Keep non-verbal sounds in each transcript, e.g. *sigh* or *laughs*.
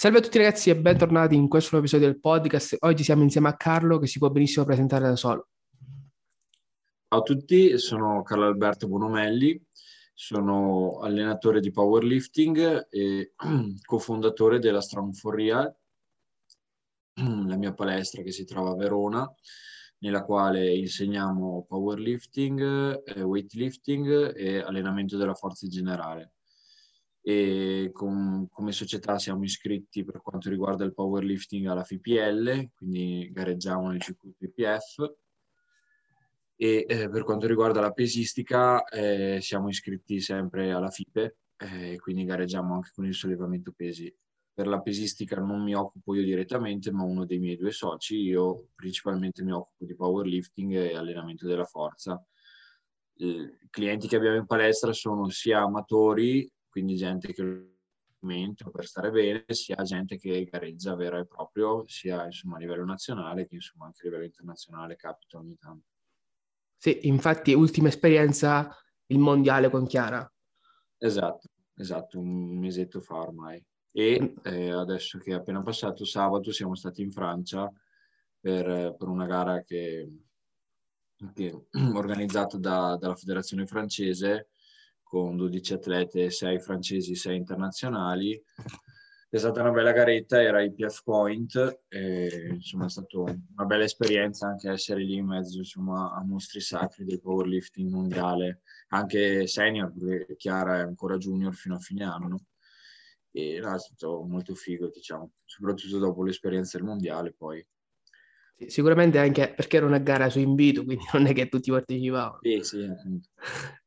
Salve a tutti ragazzi e bentornati in questo nuovo episodio del podcast. Oggi siamo insieme a Carlo che si può benissimo presentare da solo. Ciao a tutti, sono Carlo Alberto Bonomelli, sono allenatore di powerlifting e *clears throat* cofondatore della Strong for Real, *clears throat* la mia palestra che si trova a Verona, nella quale insegniamo powerlifting, eh, weightlifting e allenamento della forza generale e con, come società siamo iscritti per quanto riguarda il powerlifting alla FIPL, quindi gareggiamo nel circuito IPF e eh, per quanto riguarda la pesistica eh, siamo iscritti sempre alla FIPE, eh, quindi gareggiamo anche con il sollevamento pesi. Per la pesistica non mi occupo io direttamente, ma uno dei miei due soci. Io principalmente mi occupo di powerlifting e allenamento della forza. I clienti che abbiamo in palestra sono sia amatori quindi gente che lo per stare bene, sia gente che gareggia vero e proprio, sia insomma, a livello nazionale che insomma, anche a livello internazionale capita ogni tanto. Sì, infatti ultima esperienza il mondiale con Chiara. Esatto, esatto, un mesetto fa ormai. E mm. eh, adesso che è appena passato sabato siamo stati in Francia per, per una gara che, che *clears throat* organizzata da, dalla federazione francese con 12 atlete, 6 francesi, 6 internazionali. È stata una bella garetta, era IPF Point, e, insomma è stata una bella esperienza anche essere lì in mezzo insomma, a mostri sacri del powerlifting mondiale, anche senior, perché Chiara è ancora junior fino a fine anno. E no, è stato molto figo, diciamo, soprattutto dopo l'esperienza del mondiale poi. Sicuramente anche perché era una gara su invito, quindi non è che tutti partecipavano. Sì, sì, *laughs*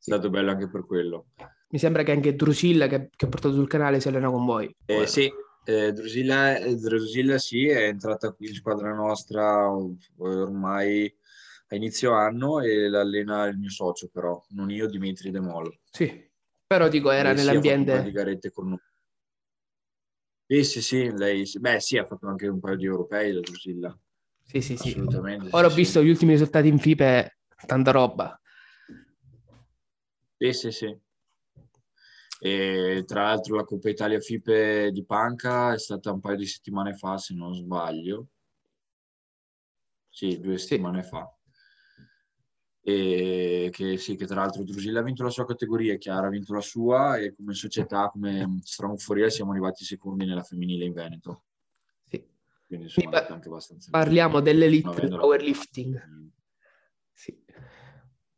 È stato bello anche per quello. Mi sembra che anche Drusilla, che, che ho portato sul canale, si allena con voi. Eh, sì, eh, Drusilla, Drusilla sì, è entrata qui in squadra nostra ormai a inizio anno e l'allena il mio socio però, non io, Dimitri De Molo. Sì, però dico, era e nell'ambiente... Sì, di garette con noi. Sì, sì, sì, lei, beh sì, ha fatto anche un paio di europei la Drusilla. Sì, sì, sì. Assolutamente. Ora sì, ho visto sì. gli ultimi risultati in FIPE, tanta roba. Sì, sì, sì. E tra l'altro la Coppa Italia FIPE di Panca è stata un paio di settimane fa, se non sbaglio. Sì, due settimane sì. fa. E che sì, che tra l'altro Drusilla ha vinto la sua categoria, Chiara ha vinto la sua e come società, come Strong Foria siamo arrivati secondi nella femminile in Veneto. Sì. Quindi insomma, Quindi, anche abbastanza parliamo dell'elite del powerlifting.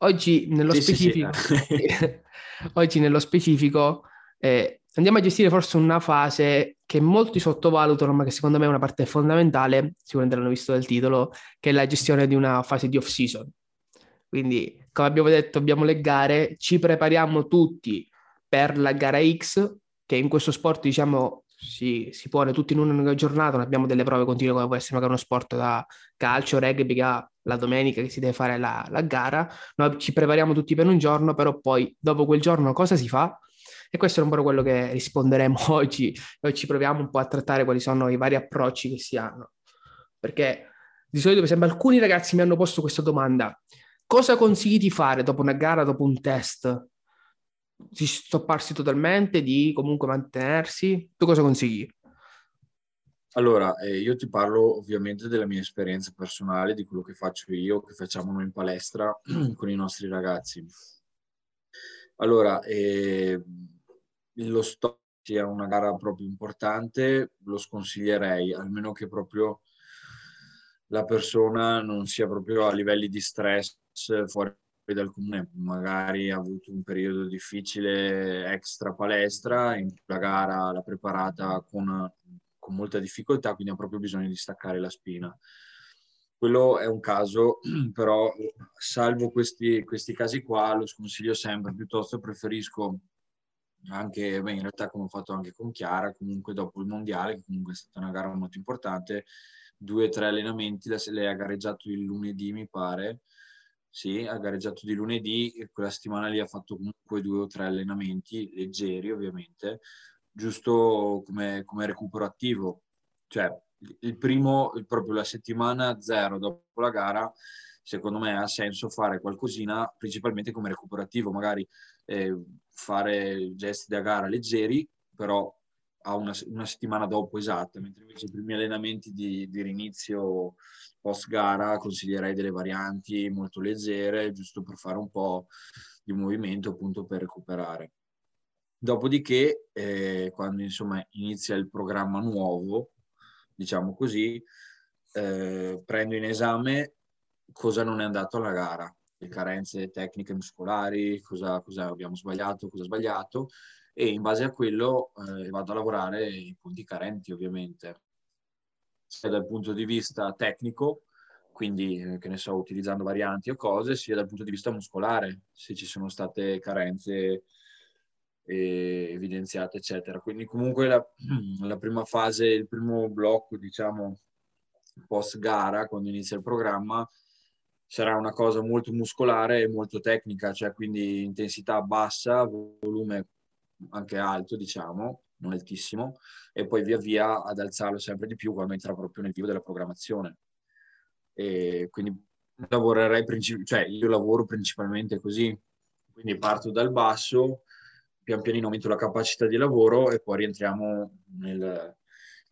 Oggi nello sì, specifico, sì, sì. *laughs* oggi nello specifico eh, andiamo a gestire forse una fase che molti sottovalutano, ma che secondo me è una parte fondamentale, sicuramente l'hanno visto dal titolo, che è la gestione di una fase di off-season. Quindi, come abbiamo detto, abbiamo le gare, ci prepariamo tutti per la gara X, che in questo sport, diciamo, si, si pone tutti in una giornata, non abbiamo delle prove continue come può essere magari uno sport da calcio, rugby che ha la domenica che si deve fare la, la gara, noi ci prepariamo tutti per un giorno, però poi dopo quel giorno cosa si fa? E questo è un po' quello che risponderemo *laughs* oggi. Noi ci proviamo un po' a trattare quali sono i vari approcci che si hanno. Perché di solito, per esempio, alcuni ragazzi mi hanno posto questa domanda. Cosa consigli di fare dopo una gara, dopo un test? di stopparsi totalmente, di comunque mantenersi? Tu cosa consigli? Allora, eh, io ti parlo ovviamente della mia esperienza personale, di quello che faccio io, che facciamo noi in palestra *clears throat* con i nostri ragazzi. Allora, eh, lo stop sia una gara proprio importante, lo sconsiglierei, almeno che proprio la persona non sia proprio a livelli di stress fuori dal comune magari ha avuto un periodo difficile extra palestra, in la gara l'ha preparata con, con molta difficoltà, quindi ha proprio bisogno di staccare la spina. Quello è un caso, *clears throat* però salvo questi, questi casi qua, lo sconsiglio sempre, piuttosto preferisco anche, beh, in realtà come ho fatto anche con Chiara, comunque dopo il mondiale, che comunque è stata una gara molto importante, due o tre allenamenti, lei ha gareggiato il lunedì mi pare, sì, ha gareggiato di lunedì e quella settimana lì ha fatto comunque due o tre allenamenti leggeri ovviamente, giusto come, come recupero attivo. Cioè, il primo, proprio la settimana zero dopo la gara, secondo me ha senso fare qualcosina principalmente come recupero attivo, magari eh, fare gesti da gara leggeri, però a una, una, settimana dopo esatta, mentre invece i primi allenamenti di, di rinizio post gara consiglierei delle varianti molto leggere, giusto per fare un po' di movimento appunto per recuperare. Dopodiché, eh, quando insomma inizia il programma nuovo, diciamo così, eh, prendo in esame cosa non è andato alla gara, le carenze tecniche muscolari, cosa, cosa abbiamo sbagliato, cosa sbagliato, e in base a quello eh, vado a lavorare i punti carenti ovviamente, sia dal punto di vista tecnico, quindi eh, che ne so, utilizzando varianti o cose, sia dal punto di vista muscolare, se ci sono state carenze evidenziate, eccetera. Quindi comunque la, *clears throat* la prima fase, il primo blocco, diciamo, post gara, quando inizia il programma, sarà una cosa molto muscolare e molto tecnica, cioè quindi intensità bassa, volume anche alto, diciamo, non altissimo, e poi via via ad alzarlo sempre di più quando entra proprio nel vivo della programmazione. E quindi lavorerei, princip- cioè io lavoro principalmente così, quindi parto dal basso, pian pianino aumento la capacità di lavoro e poi rientriamo nel,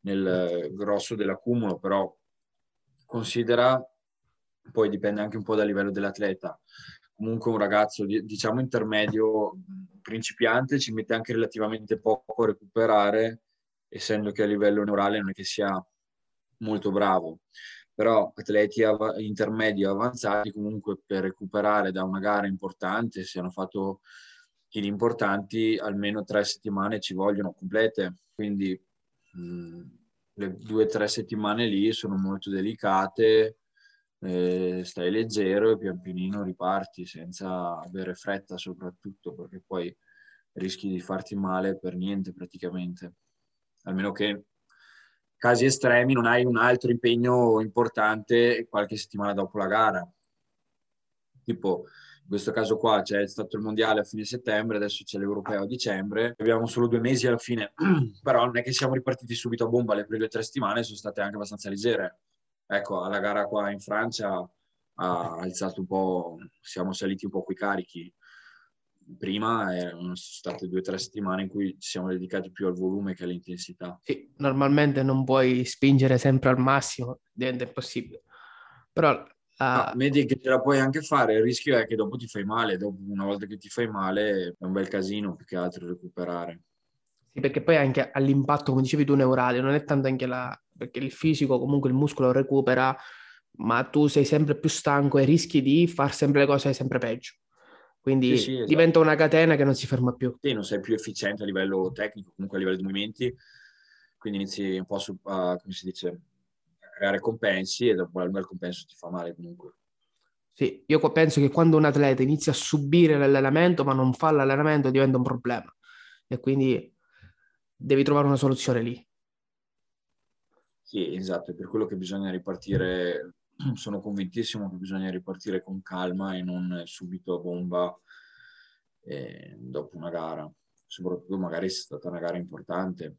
nel grosso dell'accumulo, però considera, poi dipende anche un po' dal livello dell'atleta, comunque un ragazzo diciamo intermedio principiante ci mette anche relativamente poco a recuperare essendo che a livello neurale non è che sia molto bravo. Però atleti av- intermedio avanzati comunque per recuperare da una gara importante se hanno fatto chili importanti almeno tre settimane ci vogliono complete. Quindi mh, le due o tre settimane lì sono molto delicate eh, stai leggero e pian pianino riparti senza avere fretta soprattutto perché poi rischi di farti male per niente praticamente. Almeno che casi estremi non hai un altro impegno importante qualche settimana dopo la gara. Tipo questo caso qua c'è stato il mondiale a fine settembre adesso c'è l'europeo a dicembre abbiamo solo due mesi alla fine *clears throat* però non è che siamo ripartiti subito a bomba le prime tre settimane sono state anche abbastanza leggere ecco, alla gara qua in Francia ha alzato un po', siamo saliti un po' quei carichi. Prima erano state due o tre settimane in cui ci siamo dedicati più al volume che all'intensità. Sì, normalmente non puoi spingere sempre al massimo, diventa impossibile. Però Uh, vedi che ce la puoi anche fare, il rischio è che dopo ti fai male, dopo una volta che ti fai male è un bel casino più che altro recuperare. Sì, perché poi anche all'impatto, come dicevi tu, neurale, non è tanto anche la, perché il fisico, comunque il muscolo recupera, ma tu sei sempre più stanco e rischi di far sempre le cose sempre peggio. Quindi sì, sì, esatto. diventa una catena che non si ferma più. Sì, non sei più efficiente a livello tecnico, comunque a livello di movimenti, quindi inizi un po' a, come si dice, creare compensi e dopo il compenso ti fa male comunque. Sì, io penso che quando un atleta inizia a subire l'allenamento ma non fa l'allenamento diventa un problema e quindi devi trovare una soluzione lì. Sì, esatto, è per quello che bisogna ripartire, *clears throat* sono convintissimo che bisogna ripartire con calma e non subito a bomba eh, dopo una gara, soprattutto magari se è stata una gara importante.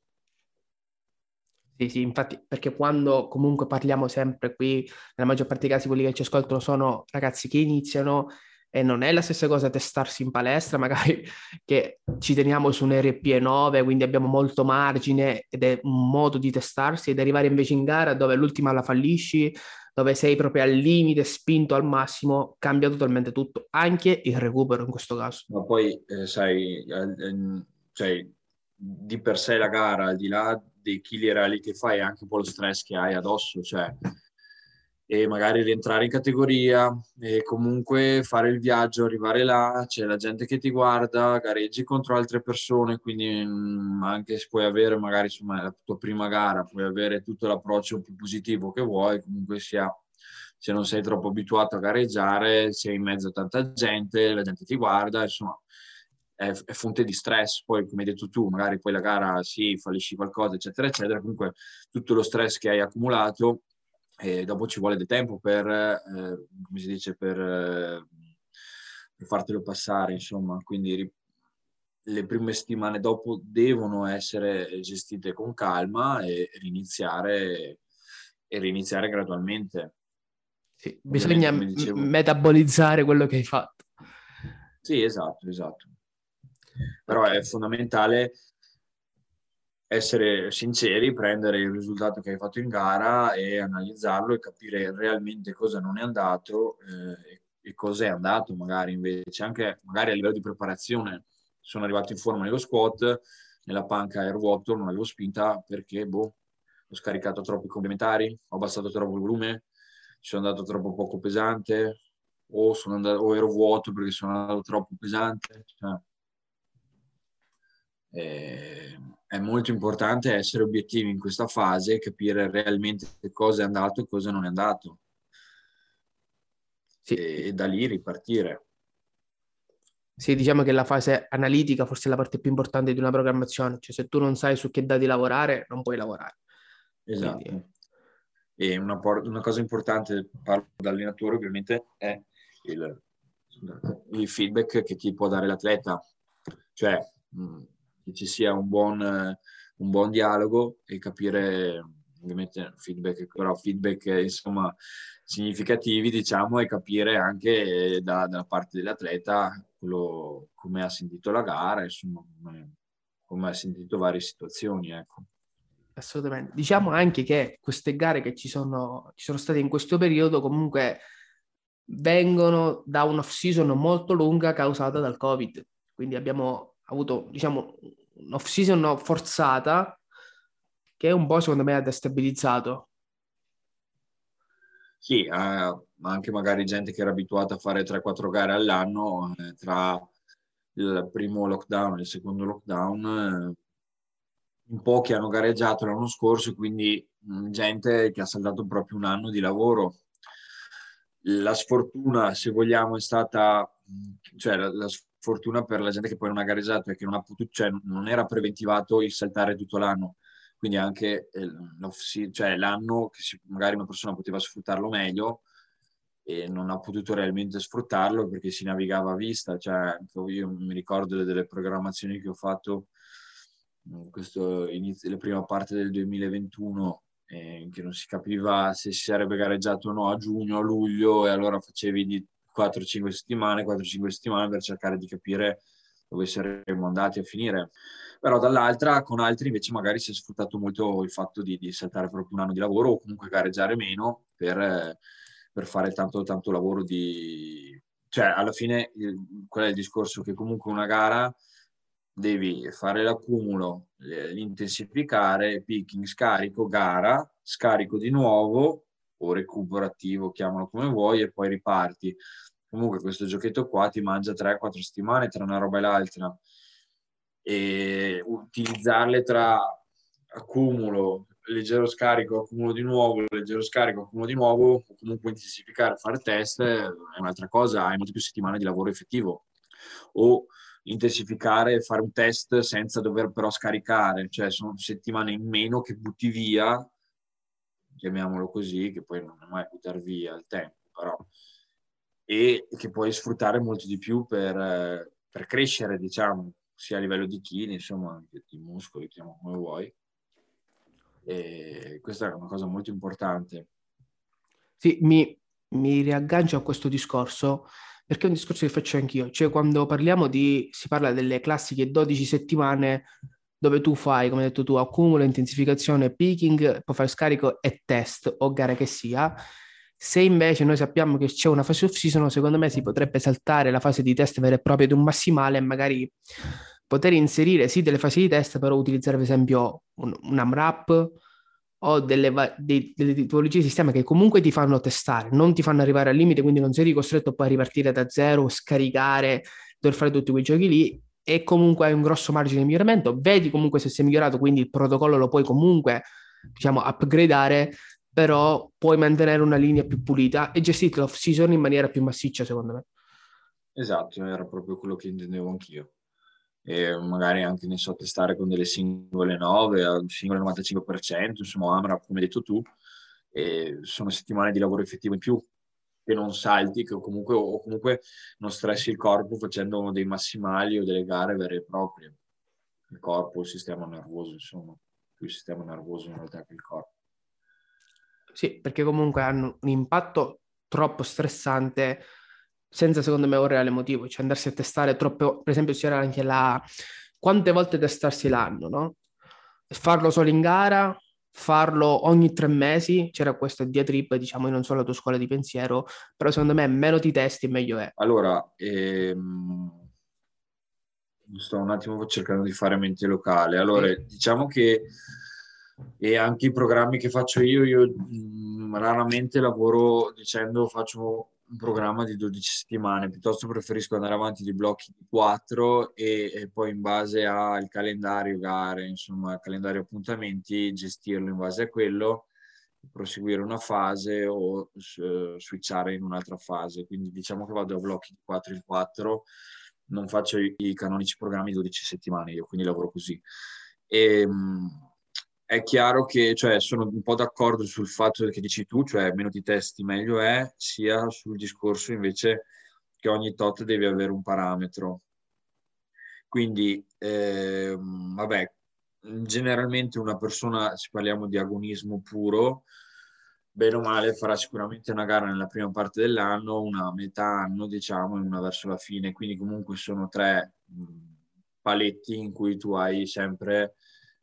Sì, sì, infatti, perché quando comunque parliamo sempre qui, nella maggior parte dei casi quelli che ci ascoltano sono ragazzi che iniziano e non è la stessa cosa testarsi in palestra, magari *laughs* che ci teniamo su un RP9, quindi abbiamo molto margine ed è un modo di testarsi ed arrivare invece in gara dove l'ultima la fallisci, dove sei proprio al limite, spinto al massimo, cambia totalmente tutto, anche il recupero in questo caso. Ma poi, eh, sai, eh, cioè, di per sé la gara, al di là dei chili reali che fai, è anche un po' lo stress che hai addosso, cioè e magari rientrare in categoria e comunque fare il viaggio, arrivare là, c'è la gente che ti guarda, gareggi contro altre persone, quindi mm, anche se puoi avere magari insomma la tua prima gara, puoi avere tutto l'approccio più positivo che vuoi, comunque sia se non sei troppo abituato a gareggiare, sei in mezzo a tanta gente, la gente ti guarda, insomma è, è fonte di stress, poi come hai detto tu, magari poi la gara sì, fallisci qualcosa, eccetera, eccetera, comunque tutto lo stress che hai accumulato e dopo ci vuole del tempo per, eh, come si dice, per, eh, per, fartelo passare, insomma, quindi le prime settimane dopo devono essere gestite con calma e riniziare, e riniziare gradualmente. Sì, bisogna dicevo... metabolizzare quello che hai fatto. Sì, esatto, esatto. Però è fondamentale essere sinceri, prendere il risultato che hai fatto in gara e analizzarlo e capire realmente cosa non è andato eh, e cosa è andato magari invece, anche magari a livello di preparazione. Sono arrivato in forma nello squat, nella panca ero vuoto, non avevo spinta perché boh, ho scaricato troppi complementari, ho abbassato troppo il volume, sono andato troppo poco pesante o, andato, o ero vuoto perché sono andato troppo pesante. Cioè, eh, è molto importante essere obiettivi in questa fase e capire realmente cosa è andato e cosa non è andato. Sì. E, e da lì ripartire. Sì, diciamo che la fase analitica forse è la parte più importante di una programmazione, cioè se tu non sai su che dati lavorare, non puoi lavorare. Esatto. Quindi... E una, una, cosa importante, parlo da allenatore ovviamente, è il, il, feedback che ti può dare l'atleta. Cioè, mh, che ci sia un buon, un buon dialogo e capire ovviamente feedback, però feedback insomma significativi diciamo e capire anche da, dalla parte dell'atleta quello, come ha sentito la gara insomma come, come ha sentito varie situazioni ecco. Assolutamente. Diciamo anche che queste gare che ci sono, ci sono state in questo periodo comunque vengono da un off season molto lunga causata dal Covid. Quindi abbiamo avuto, diciamo, un'off season forzata che un po' secondo me ha destabilizzato. Sì, eh, anche magari gente che era abituata a fare 3-4 gare all'anno, eh, tra il primo lockdown e il secondo lockdown, eh, in pochi hanno gareggiato l'anno scorso, quindi mh, gente che ha saltato proprio un anno di lavoro. La sfortuna, se vogliamo, è stata, cioè la, la fortuna per la gente che poi non ha gareggiato è che non, ha potuto, cioè, non era preventivato il saltare tutto l'anno. Quindi anche cioè, l'anno che si, magari una persona poteva sfruttarlo meglio e non ha potuto realmente sfruttarlo perché si navigava a vista. Cioè, io mi ricordo delle, programmazioni che ho fatto in questo inizio, la prima parte del 2021 eh, che non si capiva se si sarebbe gareggiato o no a giugno, a luglio e allora facevi di 4-5 settimane, 4-5 settimane per cercare di capire dove saremmo andati a finire. Però dall'altra, con altri invece magari si è sfruttato molto il fatto di, di saltare proprio un anno di lavoro o comunque gareggiare meno per, per fare tanto, tanto lavoro di... Cioè, alla fine, qual è il discorso? Che comunque una gara devi fare l'accumulo, l'intensificare, picking, scarico, gara, scarico di nuovo, o recupero attivo, chiamalo come vuoi, e poi riparti. Comunque questo giochetto qua ti mangia 3-4 settimane tra una roba e l'altra e utilizzarle tra accumulo, leggero scarico, accumulo di nuovo, leggero scarico, accumulo di nuovo, o comunque intensificare, fare test è un'altra cosa, hai molte più settimane di lavoro effettivo. O intensificare fare un test senza dover però scaricare, cioè sono settimane in meno che butti via chiamiamolo così, che poi non è mai buttare via il tempo, però, e che puoi sfruttare molto di più per, per crescere, diciamo, sia a livello di chili, insomma, anche di muscoli, chiamo come vuoi. E questa è una cosa molto importante. Sì, mi, mi riaggancio a questo discorso perché è un discorso che faccio anch'io, cioè quando parliamo di, si parla delle classiche 12 settimane dove tu fai, come hai detto tu, accumulo, intensificazione, picking, poi fai scarico e test o gara che sia. Se invece noi sappiamo che c'è una fase off season, secondo me si potrebbe saltare la fase di test vera e propria di un massimale e magari poter inserire sì delle fasi di test, però utilizzare per esempio un, un AMRAP o delle, dei, delle tipologie di sistema che comunque ti fanno testare, non ti fanno arrivare al limite, quindi non sei costretto poi a ripartire da zero, scaricare, dover fare tutti quei giochi lì e comunque hai un grosso margine di miglioramento, vedi comunque se sei migliorato, quindi il protocollo lo puoi comunque, diciamo, upgradare, però puoi mantenere una linea più pulita e gestire l'off season in maniera più massiccia, secondo me. Esatto, era proprio quello che intendevo anch'io. E magari anche ne so testare con delle singole 9, singole 95%, insomma, Amra, come hai detto tu, e sono settimane di lavoro effettivo in più che non salti che comunque, o comunque non stressi il corpo facendo dei massimali o delle gare vere e proprie. Il corpo, il sistema nervoso, insomma, più il sistema nervoso in realtà che il corpo. Sì, perché comunque hanno un impatto troppo stressante senza secondo me un reale motivo, cioè andarsi a testare troppo, per esempio c'era anche la quante volte testarsi l'anno, no? farlo solo in gara, farlo ogni tre mesi, c'era questa diatriba, diciamo, io non so la tua scuola di pensiero, però secondo me meno ti testi meglio è. Allora, ehm, sto un attimo cercando di fare mente locale. Allora, sì. diciamo che e anche i programmi che faccio io, io mh, mm, raramente lavoro dicendo faccio un programma di 12 settimane, piuttosto preferisco andare avanti di blocchi di 4 e, e poi in base al calendario gare, insomma, calendario appuntamenti, gestirlo in base a quello, proseguire una fase o uh, switchare in un'altra fase. Quindi diciamo che vado a blocchi di 4 in 4, non faccio i, i canonici programmi di 12 settimane, io quindi lavoro così. E, mh, è chiaro che cioè, sono un po' d'accordo sul fatto che dici tu, cioè meno ti testi meglio è, sia sul discorso invece che ogni tot devi avere un parametro. Quindi, eh, vabbè, generalmente una persona, se parliamo di agonismo puro, bene o male farà sicuramente una gara nella prima parte dell'anno, una metà anno, diciamo, e una verso la fine. Quindi comunque sono tre paletti in cui tu hai sempre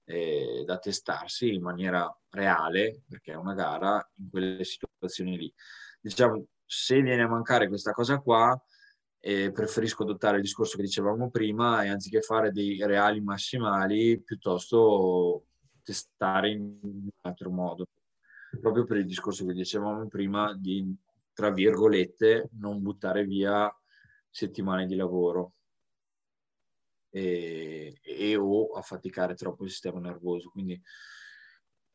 eh, da testarsi in maniera reale, perché è una gara, in quelle situazioni lì. Diciamo, se viene a mancare questa cosa qua, eh, preferisco adottare il discorso che dicevamo prima e anziché fare dei reali massimali, piuttosto testare in un altro modo. Proprio per il discorso che dicevamo prima di, tra virgolette, non buttare via settimane di lavoro e, e o affaticare troppo il sistema nervoso. Quindi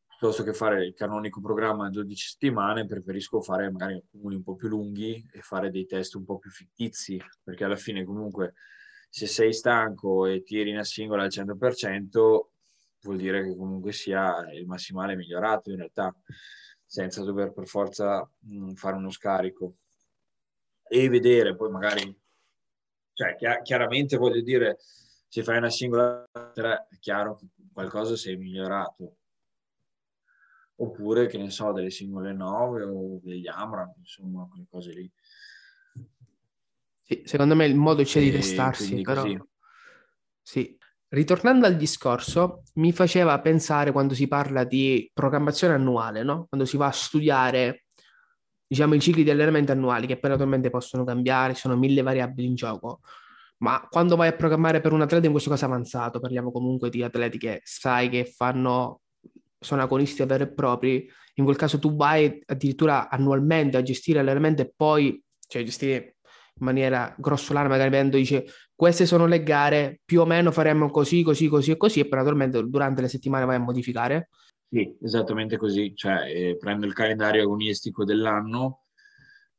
piuttosto che fare il canonico programma in 12 settimane, preferisco fare magari accumuli un po' più lunghi e fare dei test un po' più fittizi, perché alla fine comunque se sei stanco e tiri una singola al 100%, vuol dire che comunque sia il massimale migliorato in realtà, senza dover per forza mh, fare uno scarico. E vedere poi magari, cioè chiaramente voglio dire, se fai una singola tre, è chiaro che qualcosa sei migliorato. Oppure, che ne so, delle singole 9 o degli Amram, insomma, quelle cose lì. Sì, secondo me il modo c'è di testarsi, però... Così. Sì. Ritornando al discorso, mi faceva pensare quando si parla di programmazione annuale, no? Quando si va a studiare, diciamo, i cicli di allenamento annuali, che poi naturalmente possono cambiare, ci sono mille variabili in gioco ma quando vai a programmare per un atleta in questo caso avanzato, parliamo comunque di atleti che sai che fanno, sono agonisti veri e propri, in quel caso tu vai addirittura annualmente a gestire l'elemento e poi, cioè gestire in maniera grossolana, magari vedendo, dice queste sono le gare, più o meno faremo così, così, così e così, e poi naturalmente durante le settimane vai a modificare. Sì, esattamente così, cioè eh, prendo il calendario agonistico dell'anno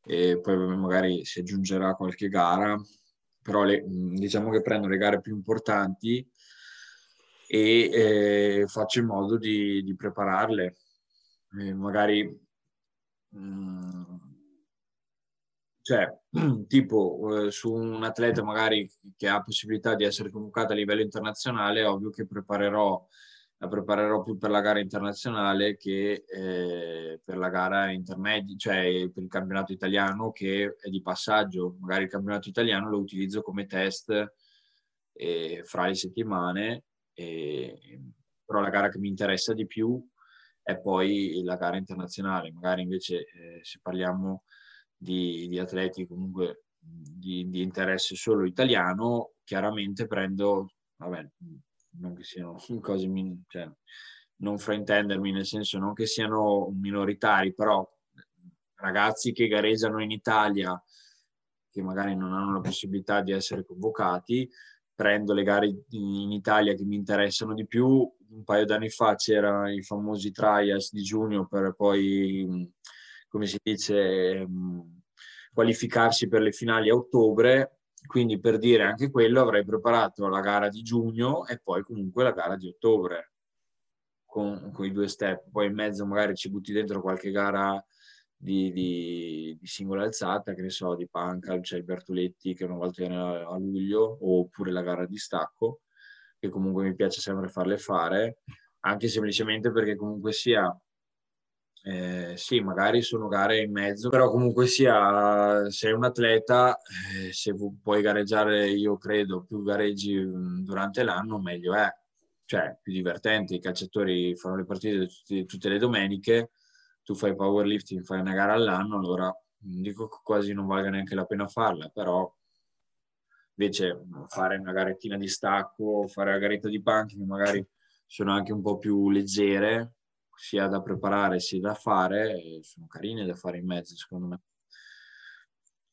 e poi magari si aggiungerà qualche gara però le, diciamo che prendo le gare più importanti e eh, faccio in modo di, di prepararle. Eh, magari, mh, mm, cioè, *clears throat* tipo eh, su un atleta magari che ha possibilità di essere convocato a livello internazionale, ovvio che preparerò la preparerò più per la gara internazionale che eh, per la gara intermedia, cioè per il campionato italiano che è di passaggio. Magari il campionato italiano lo utilizzo come test eh, fra le settimane, eh, però la gara che mi interessa di più è poi la gara internazionale. Magari invece eh, se parliamo di, di atleti comunque di, di interesse solo italiano, chiaramente prendo, vabbè, non che siano *laughs* cose, cioè, non fraintendermi, nel senso non che siano minoritari, però ragazzi che gareggiano in Italia, che magari non hanno la possibilità di essere convocati, prendo le gare in Italia che mi interessano di più. Un paio d'anni fa c'erano i famosi trials di giugno per poi, come si dice, qualificarsi per le finali a ottobre quindi per dire anche quello avrei preparato la gara di giugno e poi comunque la gara di ottobre con, con i due step. Poi in mezzo magari ci butti dentro qualche gara di, di, di singola alzata, che ne so, di panca, c'è il Bertoletti che una volta viene a, a luglio, oppure la gara di stacco, che comunque mi piace sempre farle fare, anche semplicemente perché comunque sia eh, sì, magari sono gare in mezzo, però comunque sia, sei un atleta, eh, se puoi gareggiare, io credo, più gareggi mm, durante l'anno, meglio è. cioè più divertente, i calciatori fanno le partite tutte, tutte le domeniche, tu fai powerlifting, fai una gara all'anno, allora dico che quasi non valga neanche la pena farla, però invece fare una garettina di stacco, fare la garetta di panchi che magari sono anche un po' più leggere, sia da preparare sia da fare, sono carine da fare in mezzo secondo me.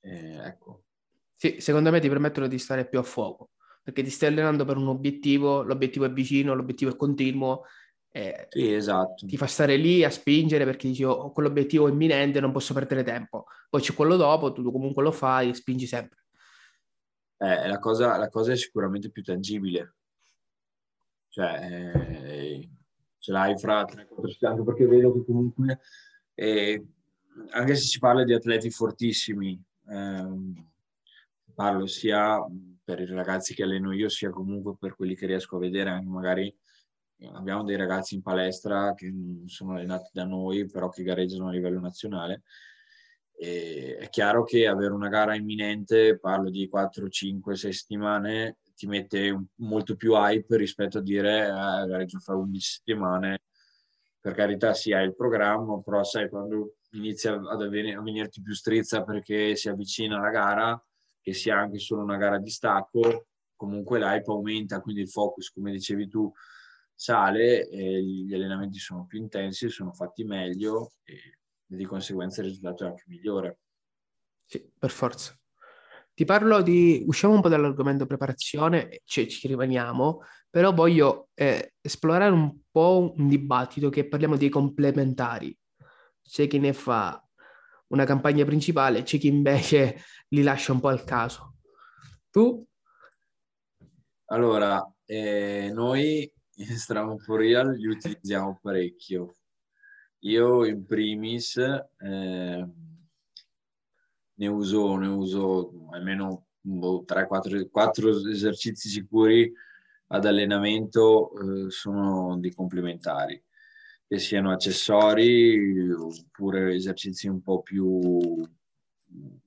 Eh, ecco. Sì, secondo me ti permettono di stare più a fuoco, perché ti stai allenando per un obiettivo, l'obiettivo è vicino, l'obiettivo è continuo, eh, sì, esatto. ti fa stare lì a spingere perché dici oh, ho quell'obiettivo imminente, non posso perdere tempo. Poi c'è quello dopo, tu comunque lo fai e spingi sempre. Eh, la, cosa, la, cosa, è sicuramente più tangibile. Cioè, eh, ce l'hai fra 3-4 anche perché vedo che comunque, eh, anche se si parla di atleti fortissimi, ehm, parlo sia per i ragazzi che alleno io, sia comunque per quelli che riesco a vedere, anche magari abbiamo dei ragazzi in palestra che sono allenati da noi, però che gareggiano a livello nazionale. E è chiaro che avere una gara imminente, parlo di 4, 5, 6 settimane, ti mette molto più hype rispetto a dire eh, gareggio fra 11 settimane. Per carità, sì, hai il programma, però sai, quando inizia ad avvenire, a venirti più strizza perché si avvicina la gara, che sia anche solo una gara di stacco, comunque l'hype aumenta, quindi il focus, come dicevi tu, sale, gli allenamenti sono più intensi, sono fatti meglio e di conseguenza il risultato è anche migliore. Sì, per forza. Ti parlo di, usciamo un po' dall'argomento preparazione, cioè ci rimaniamo, però voglio eh, esplorare un po' un dibattito che parliamo dei complementari. C'è chi ne fa una campagna principale, c'è chi invece li lascia un po' al caso. Tu? Allora, eh, noi in Strava for Real li utilizziamo parecchio. Io in primis eh, ne, uso, ne uso almeno 3-4 boh, esercizi sicuri ad allenamento eh, sono di complementari, che siano accessori oppure esercizi un po' più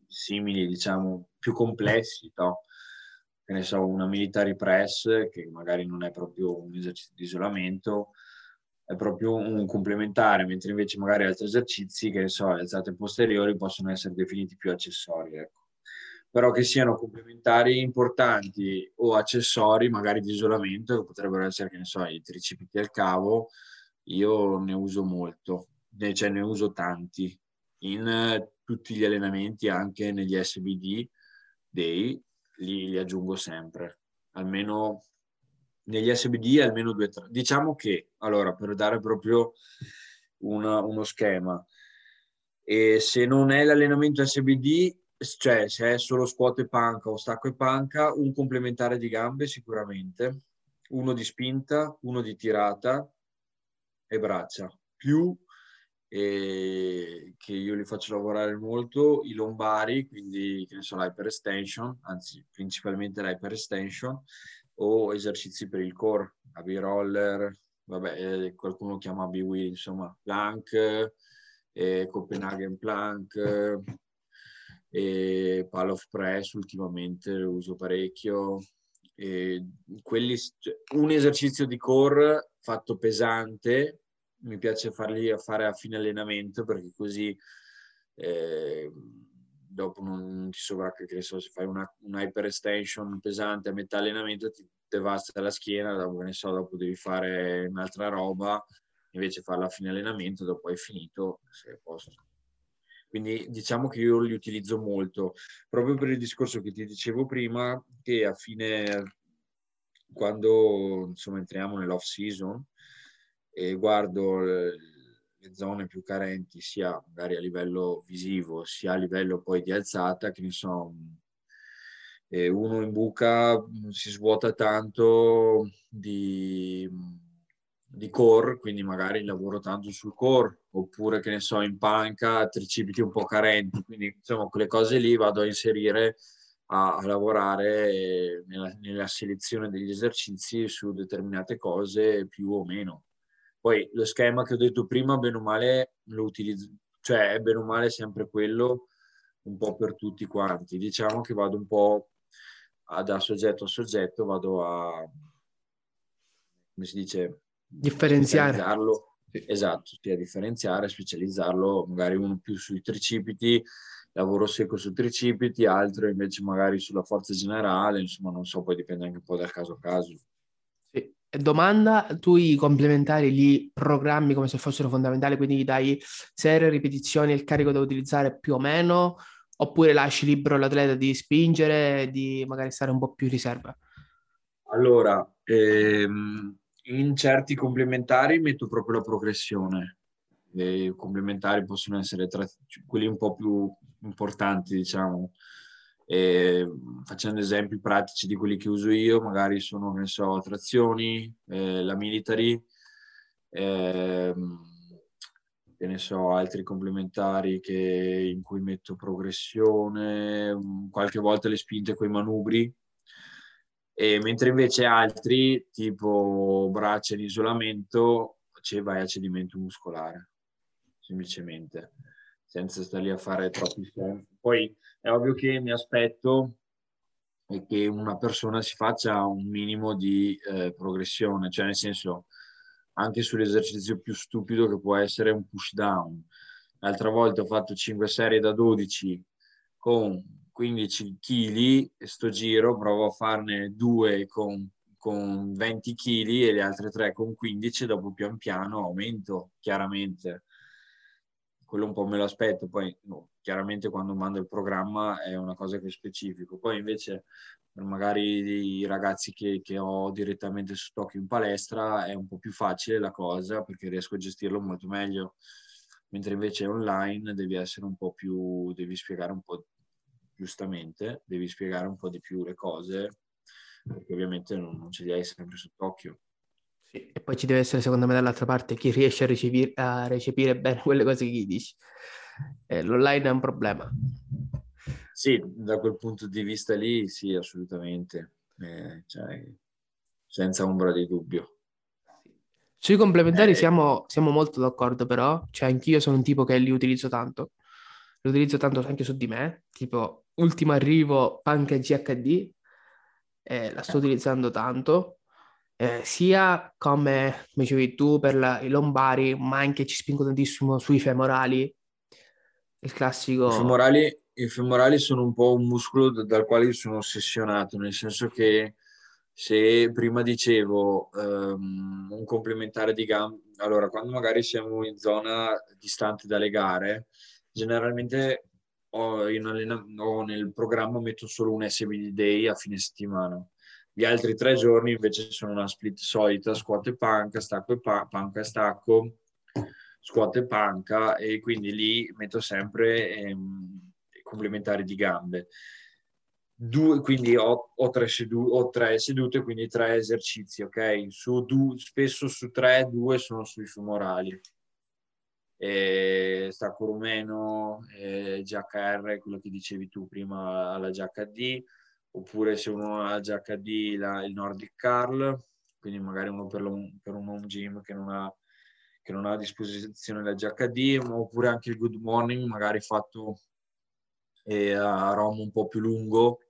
simili, diciamo, più complessi, no? che ne so, una military press, che magari non è proprio un esercizio di isolamento, è proprio un complementare, mentre invece magari altri esercizi, che ne so, alzate posteriori possono essere definiti più accessori, ecco. Però che siano complementari importanti o accessori, magari di isolamento, che potrebbero essere, che ne so, i tricipiti al cavo, io ne uso molto, cioè ne uso tanti. In tutti gli allenamenti, anche negli SBD Day, li, li aggiungo sempre, almeno negli SBD almeno due tre. Diciamo che, allora, per dare proprio una, uno schema, e se non è l'allenamento SBD, cioè se è solo squat e panca o stacco e panca, un complementare di gambe sicuramente, uno di spinta, uno di tirata e braccia, più e che io li faccio lavorare molto, i lombari, quindi che ne so, l'hyperextension, anzi principalmente l'hyperextension, o esercizi per il core, AB roller, vabbè, eh, qualcuno chiama AB wheel, insomma, plank, eh, Copenhagen plank, e pal of press ultimamente uso parecchio. E quelli, cioè, un esercizio di core fatto pesante mi piace farli a fare a fine allenamento perché così eh, dopo non ti sovracca che so, se fai una, una hyper extension pesante a metà allenamento ti devasta la schiena, dopo ne so, dopo devi fare un'altra roba, invece farla a fine allenamento, dopo hai finito, sei a posto. Quindi diciamo che io li utilizzo molto, proprio per il discorso che ti dicevo prima, che a fine, quando insomma entriamo nell'off season, e guardo le, zone più carenti sia magari a livello visivo sia a livello poi di alzata che ne so e uno in buca si svuota tanto di, di core, quindi magari lavoro tanto sul core, oppure che ne so, in panca tricipiti un po' carenti, quindi insomma quelle cose lì vado a inserire a, a lavorare nella, nella, selezione degli esercizi su determinate cose più o meno. Poi lo schema che ho detto prima, bene o male, lo utilizzo, cioè è bene o male sempre quello un po' per tutti quanti. Diciamo che vado un po' da soggetto a soggetto, vado a come si dice, differenziare. Sì. Esatto, sia differenziare, specializzarlo, magari uno più sui tricipiti, lavoro secco sui tricipiti, altro invece magari sulla forza generale, insomma non so, poi dipende anche un po' dal caso a caso. Domanda, tu i complementari li programmi come se fossero fondamentali, quindi gli dai serie, ripetizioni, il carico da utilizzare più o meno, oppure lasci libero l'atleta di spingere, di magari stare un po' più in riserva? Allora, ehm, in certi complementari metto proprio la progressione. I complementari possono essere tra quelli un po' più importanti, diciamo. E facendo esempi pratici di quelli che uso io, magari sono, ne so, trazioni, eh, la military, eh, che ne so, altri complementari che, in cui metto progressione, qualche volta le spinte con i manubri, e mentre invece altri, tipo braccia di isolamento, ci vai a cedimento muscolare, semplicemente, senza stare lì a fare troppi schemi. Poi è ovvio che mi aspetto che una persona si faccia un minimo di eh, progressione, cioè nel senso anche sull'esercizio più stupido che può essere un push down. L'altra volta ho fatto 5 serie da 12 con 15 kg sto giro provo a farne due con, con 20 kg e le altre tre con 15 dopo pian piano aumento chiaramente quello un po' me lo aspetto poi no, chiaramente quando mando il programma è una cosa che specifico poi invece per magari i ragazzi che, che ho direttamente su Tokyo in palestra è un po' più facile la cosa perché riesco a gestirlo molto meglio mentre invece online devi essere un po' più devi spiegare un po' giustamente, devi spiegare un po' di più le cose, perché ovviamente non, non ce li hai sempre sott'occhio. E poi ci deve essere, secondo me, dall'altra parte chi riesce a recepire, a recepire bene quelle cose che gli dici. Eh, l'online è un problema. Sì, da quel punto di vista lì, sì, assolutamente. Eh, cioè, senza ombra di dubbio. Sui complementari eh, siamo, siamo, molto d'accordo, però, cioè anch'io sono un tipo che li utilizzo tanto. Li utilizzo tanto anche su di me, tipo ultimo arrivo Panca GHD, eh, la sto utilizzando tanto, eh, sia come, come dicevi tu, per la, i lombari, ma anche ci spingo tantissimo sui femorali, il classico... I femorali, I femorali sono un po' un muscolo dal quale sono ossessionato, nel senso che se prima dicevo um, un complementare di gambe, allora quando magari siamo in zona distante dalle gare, generalmente ho, allena- ho nel programma metto solo un SBD day a fine settimana. Gli altri tre giorni invece sono una split solita, squat e panca, stacco e pa- panca e stacco, squat e panca e quindi lì metto sempre ehm, complementari di gambe. Due, quindi ho, ho, tre sedu- ho, tre sedute, quindi tre esercizi, ok? Su du- spesso su tre, due sono sui femorali eh, stacco rumeno, eh, GHR, quello che dicevi tu prima alla GHD, oppure se uno ha GHD la, il Nordic Carl, quindi magari uno per, lo, per un home gym che non, ha, che non ha a disposizione la GHD, oppure anche il Good Morning, magari fatto eh, a ROM un po' più lungo,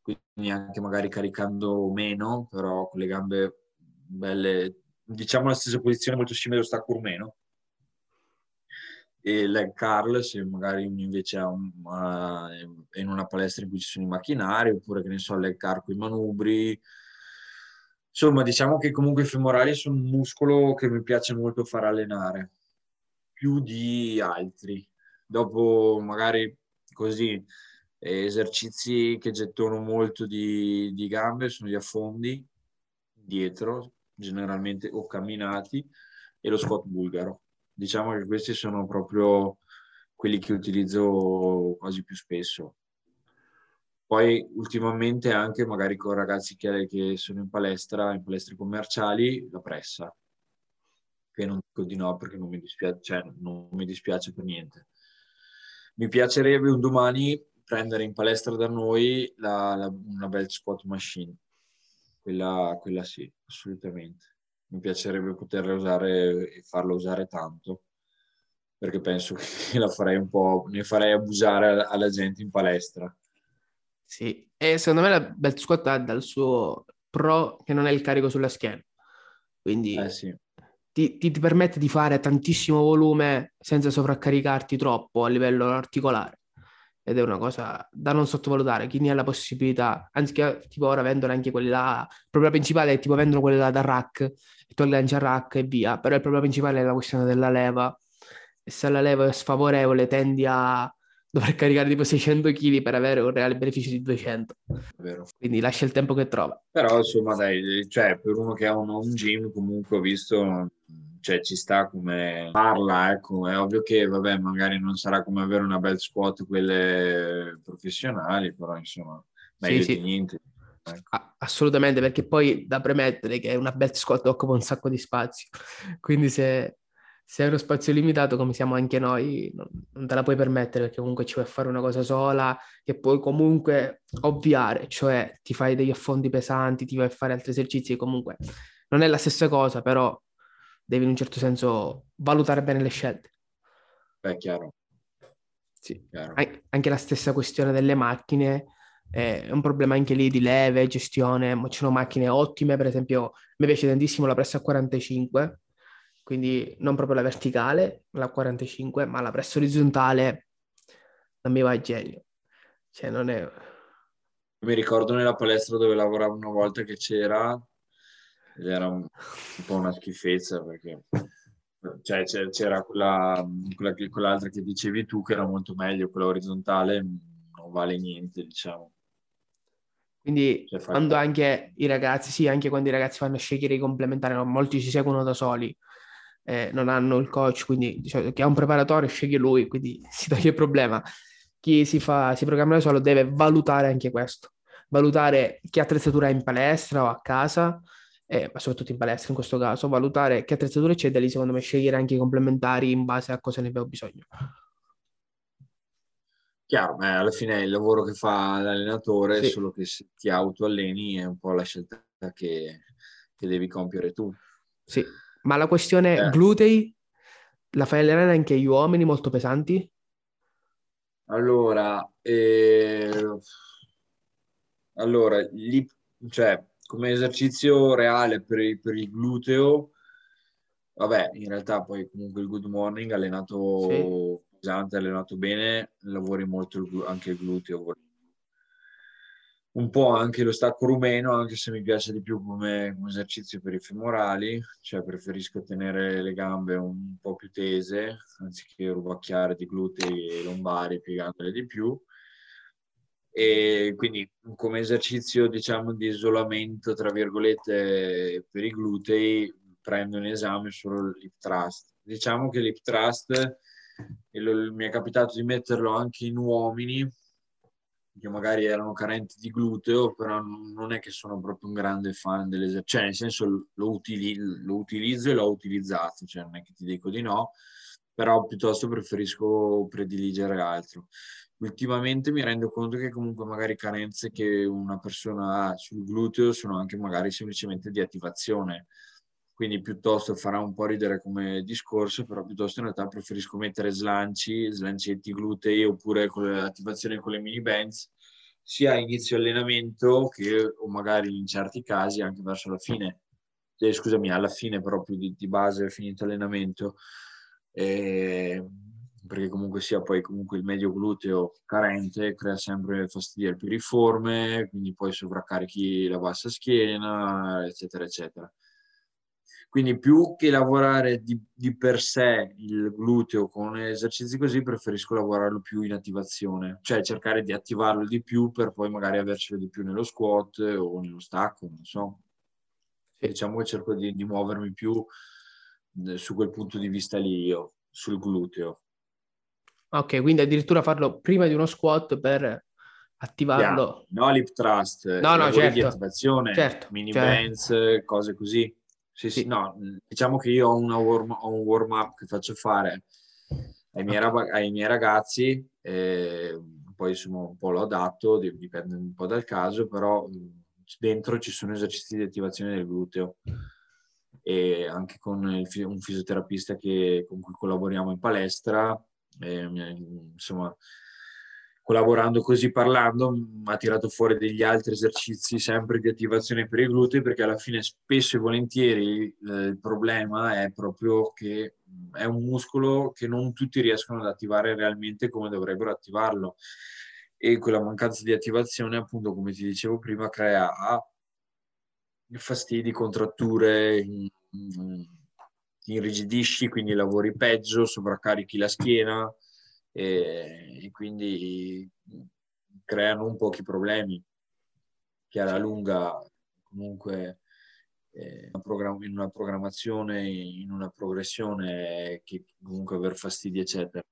quindi anche magari caricando meno, però con le gambe belle, diciamo la stessa posizione molto simile allo stacco rumeno e leg curl se magari uno invece un, uh, è in una palestra in cui ci sono i macchinari oppure che ne so leg curl con i manubri. Insomma diciamo che comunque i femorali sono un muscolo che mi piace molto far allenare più di altri. Dopo magari così esercizi che gettono molto di, di gambe sono gli affondi dietro generalmente o camminati e lo squat bulgaro diciamo che questi sono proprio quelli che utilizzo quasi più spesso. Poi ultimamente anche magari con ragazzi che, che sono in palestra, in palestre commerciali, la pressa. Che non dico di no perché non mi dispiace, cioè, non mi dispiace per niente. Mi piacerebbe un domani prendere in palestra da noi la, la, una belt squat machine. Quella, quella sì, assolutamente mi piacerebbe poterla usare e farla usare tanto perché penso che *laughs* la farei un po', ne farei abusare alla gente in palestra. Sì, e secondo me la belt squat ha dal suo pro che non è il carico sulla schiena. Quindi eh sì. ti, ti, ti, permette di fare tantissimo volume senza sovraccaricarti troppo a livello articolare. Ed è una cosa da non sottovalutare. Chi ne ha la possibilità, anziché tipo ora vendono anche quelli là, il problema principale è tipo vendono quelli là da rack, al rack e via, però il problema principale è la questione della leva. E se la leva è sfavorevole tendi a dover *laughs* caricare tipo 600 kg per avere un reale beneficio di 200. Vero. Quindi lascia il tempo che trova. Però insomma dai, cioè per uno che ha un, un gym comunque ho visto cioè ci sta come parla, ecco, è ovvio che vabbè, magari non sarà come avere una belt squat quelle professionali, però insomma, meglio sì, di sì. niente. Ecco. Assolutamente, perché poi da premettere che una belt squat occupa un sacco di spazio, *laughs* quindi se se hai uno spazio limitato come siamo anche noi, non, non, te la puoi permettere perché comunque ci vuoi fare una cosa sola che puoi comunque ovviare, cioè ti fai degli affondi pesanti, ti vai a fare altri esercizi, comunque non è la stessa cosa, però devi in un certo senso valutare bene le scelte. Beh, chiaro. Sì. chiaro. An- anche la stessa questione delle macchine è un problema anche lì di leve, gestione, ci sono macchine ottime, per esempio mi piace tantissimo la pressa 45 quindi non proprio la verticale, la 45, ma la pressa orizzontale non mi va a genio. Cioè non è... Mi ricordo nella palestra dove lavoravo una volta che c'era, ed era un, un po' una schifezza perché cioè, c'era quella, quella, quell'altra che dicevi tu che era molto meglio, quella orizzontale non vale niente, diciamo. Quindi cioè, quando anche i ragazzi, sì, anche quando i ragazzi fanno scegliere i complementari, no? molti si seguono da soli, eh, non hanno il coach, quindi diciamo, chi ha un preparatore sceglie lui, quindi *laughs* si toglie il problema. Chi si, fa, si programma da solo deve valutare anche questo, valutare che attrezzatura ha in palestra o a casa, eh, ma soprattutto in palestra in questo caso, valutare che attrezzature c'è da lì secondo me scegliere anche i complementari in base a cosa ne abbiamo bisogno. Chiaro, eh, alla fine il lavoro che fa l'allenatore, sì. solo che se ti autoalleni è un po' la scelta che, che devi compiere tu. Sì, ma la questione eh. glutei la fai allenare anche agli uomini molto pesanti? Allora, eh... allora lì, cioè, come esercizio reale per, il, per il gluteo, vabbè, in realtà poi comunque il good morning allenato sì. Pesante, allenato bene, lavori molto il, anche il gluteo un po' anche lo stacco rumeno, anche se mi piace di più come, come, esercizio per i femorali, cioè preferisco tenere le gambe un po' più tese, anziché rubacchiare di glutei e lombari piegandole di più. E quindi come esercizio, diciamo, di isolamento, tra virgolette, per i glutei, prendo in esame solo l'hip thrust. Diciamo che l'hip thrust mi è capitato di metterlo anche in uomini, che magari erano carenti di gluteo, però non è che sono proprio un grande fan dell'esercizio, cioè nel senso lo, utili- lo utilizzo e l'ho utilizzato, cioè non è che ti dico di no, però piuttosto preferisco prediligere altro. Ultimamente mi rendo conto che comunque magari carenze che una persona ha sul gluteo sono anche magari semplicemente di attivazione, quindi piuttosto farà un po' ridere come discorso, però piuttosto in realtà preferisco mettere slanci, slancetti glutei oppure con l'attivazione con le mini bands, sia a inizio allenamento che o magari in certi casi anche verso la fine, eh, scusami, alla fine proprio di, di base, finito allenamento, eh, perché comunque sia poi comunque il medio gluteo carente crea sempre fastidio al piriforme, quindi poi sovraccarichi la bassa schiena, eccetera, eccetera. Quindi più che lavorare di, di, per sé il gluteo con esercizi così, preferisco lavorarlo più in attivazione, cioè cercare di attivarlo di più per poi magari avercelo di più nello squat o nello stacco, non so. Sì. Diciamo che cerco di, di muovermi più eh, su quel punto di vista lì io, sul gluteo. Ok, quindi addirittura farlo prima di uno squat per attivarlo. Yeah. No, lip trust, no, no, certo. di attivazione, certo, mini certo. bands, cose così. Sì, sì, no, diciamo che io ho, warm, ho un warm up che faccio fare ai miei, ai miei ragazzi, eh, poi insomma un po' lo adatto, dipende un po' dal caso, però dentro ci sono esercizi di attivazione del gluteo. E anche con il, un fisioterapista che, con cui collaboriamo in palestra, eh, insomma collaborando così parlando mi ha tirato fuori degli altri esercizi sempre di attivazione per i glutei perché alla fine spesso e volentieri eh, il problema è proprio che è un muscolo che non tutti riescono ad attivare realmente come dovrebbero attivarlo. E quella mancanza di attivazione appunto come ti dicevo prima crea fastidi, contratture, ti irrigidisci quindi lavori peggio, sovraccarichi la schiena e, e quindi creano un pochi problemi che alla lunga comunque eh, in una programmazione, in una progressione che comunque aver fastidi eccetera.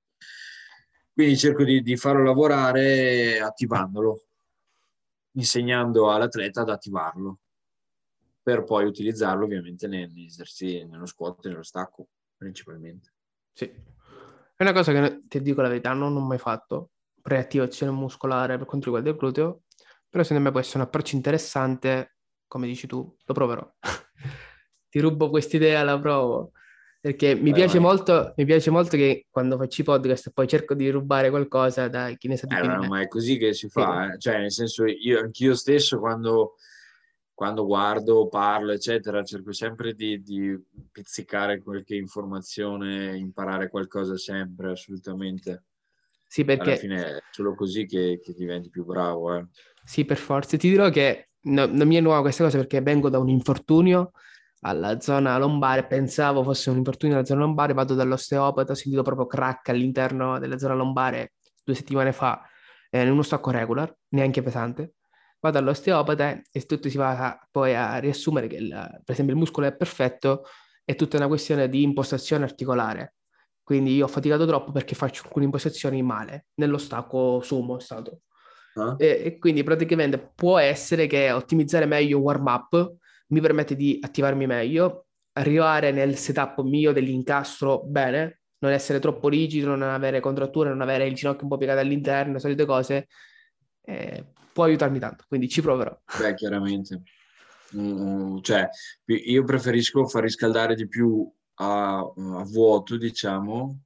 Quindi cerco di, di farlo lavorare attivandolo, insegnando all'atleta ad attivarlo per poi utilizzarlo ovviamente negli esercizi, nello squat e nello stacco principalmente. Sì. È una cosa che ti dico la verità, non ho mai fatto preattivazione muscolare per quanto riguarda il gluteo, però secondo me può essere un approccio interessante, come dici tu, lo proverò. *laughs* ti rubo quest'idea, la provo. Perché mi, piace molto, mi piace molto che quando faccio i podcast poi cerco di rubare qualcosa da chi ne sa di eh, più. Ma è così che si fa, sì. eh? cioè nel senso io anch'io stesso quando quando guardo, parlo, eccetera, cerco sempre di, di, pizzicare qualche informazione, imparare qualcosa sempre, assolutamente. Sì, perché... Alla fine è solo così che, che diventi più bravo. Eh. Sì, per forza. Ti dirò che no, non mi è nuova questa cosa perché vengo da un infortunio alla zona lombare, pensavo fosse un infortunio alla zona lombare, vado dall'osteopata, ho sentito proprio crack all'interno della zona lombare due settimane fa, eh, in uno stacco regular, neanche pesante vado all'osteopata e tutto si va poi a riassumere che il, per esempio il muscolo è perfetto, è tutta una questione di impostazione articolare. Quindi io ho faticato troppo perché faccio alcune impostazioni male, nello stacco sumo è stato. Ah. E, e, quindi praticamente può essere che ottimizzare meglio il warm up mi permette di attivarmi meglio, arrivare nel setup mio dell'incastro bene, non essere troppo rigido, non avere contratture, non avere il ginocchio un po' piegato all'interno, solite cose. Eh, può aiutarmi tanto, quindi ci proverò. Beh, chiaramente. Mm, cioè, io preferisco far riscaldare di più a, a, vuoto, diciamo,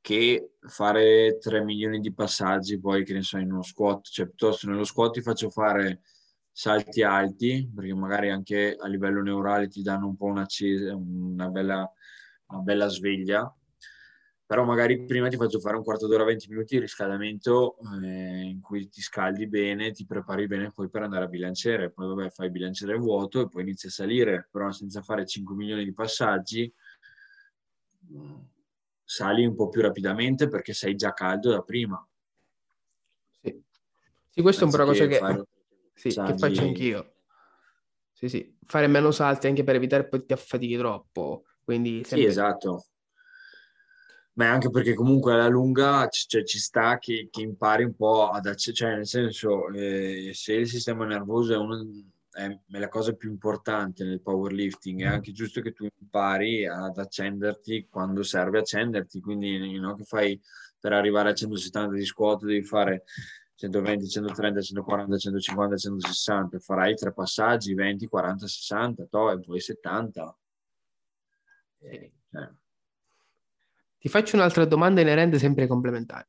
che fare 3 milioni di passaggi poi, che ne so, in uno squat. Cioè, piuttosto nello squat ti faccio fare salti alti, perché magari anche a livello neurale ti danno un po' una, una, bella, una bella sveglia però magari prima ti faccio fare un quarto d'ora, 20 minuti di riscaldamento eh, in cui ti scaldi bene, ti prepari bene poi per andare a bilanciere, poi vabbè fai bilanciere vuoto e poi inizi a salire, però senza fare 5 milioni di passaggi sali un po' più rapidamente perché sei già caldo da prima. Sì, sì questa è un po' una cosa che, *laughs* sì, che faccio anch'io. Sì, sì, fare meno salti anche per evitare poi ti affatichi troppo. Quindi sempre... Sì, esatto ma anche perché comunque alla lunga cioè, ci sta che, che, impari un po' ad accendere, cioè nel senso eh, se il sistema nervoso è, una, è, è, la cosa più importante nel powerlifting, è anche giusto che tu impari ad accenderti quando serve accenderti, quindi non che fai per arrivare a 170 di squat devi fare 120, 130, 140, 150, 160, farai tre passaggi, 20, 40, 60, to, e poi 70. Eh, cioè, ti faccio un'altra domanda inerente sempre complementare.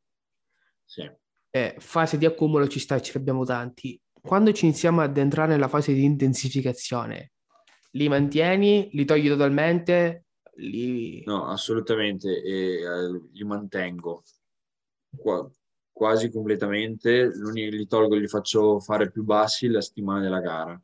Sì. Eh, fase di accumulo ci sta, ce abbiamo tanti. Quando ci iniziamo ad entrare nella fase di intensificazione, li mantieni, li togli totalmente? Li... No, assolutamente, eh, li mantengo Qua, quasi completamente. Li tolgo, li faccio fare più bassi la settimana della gara.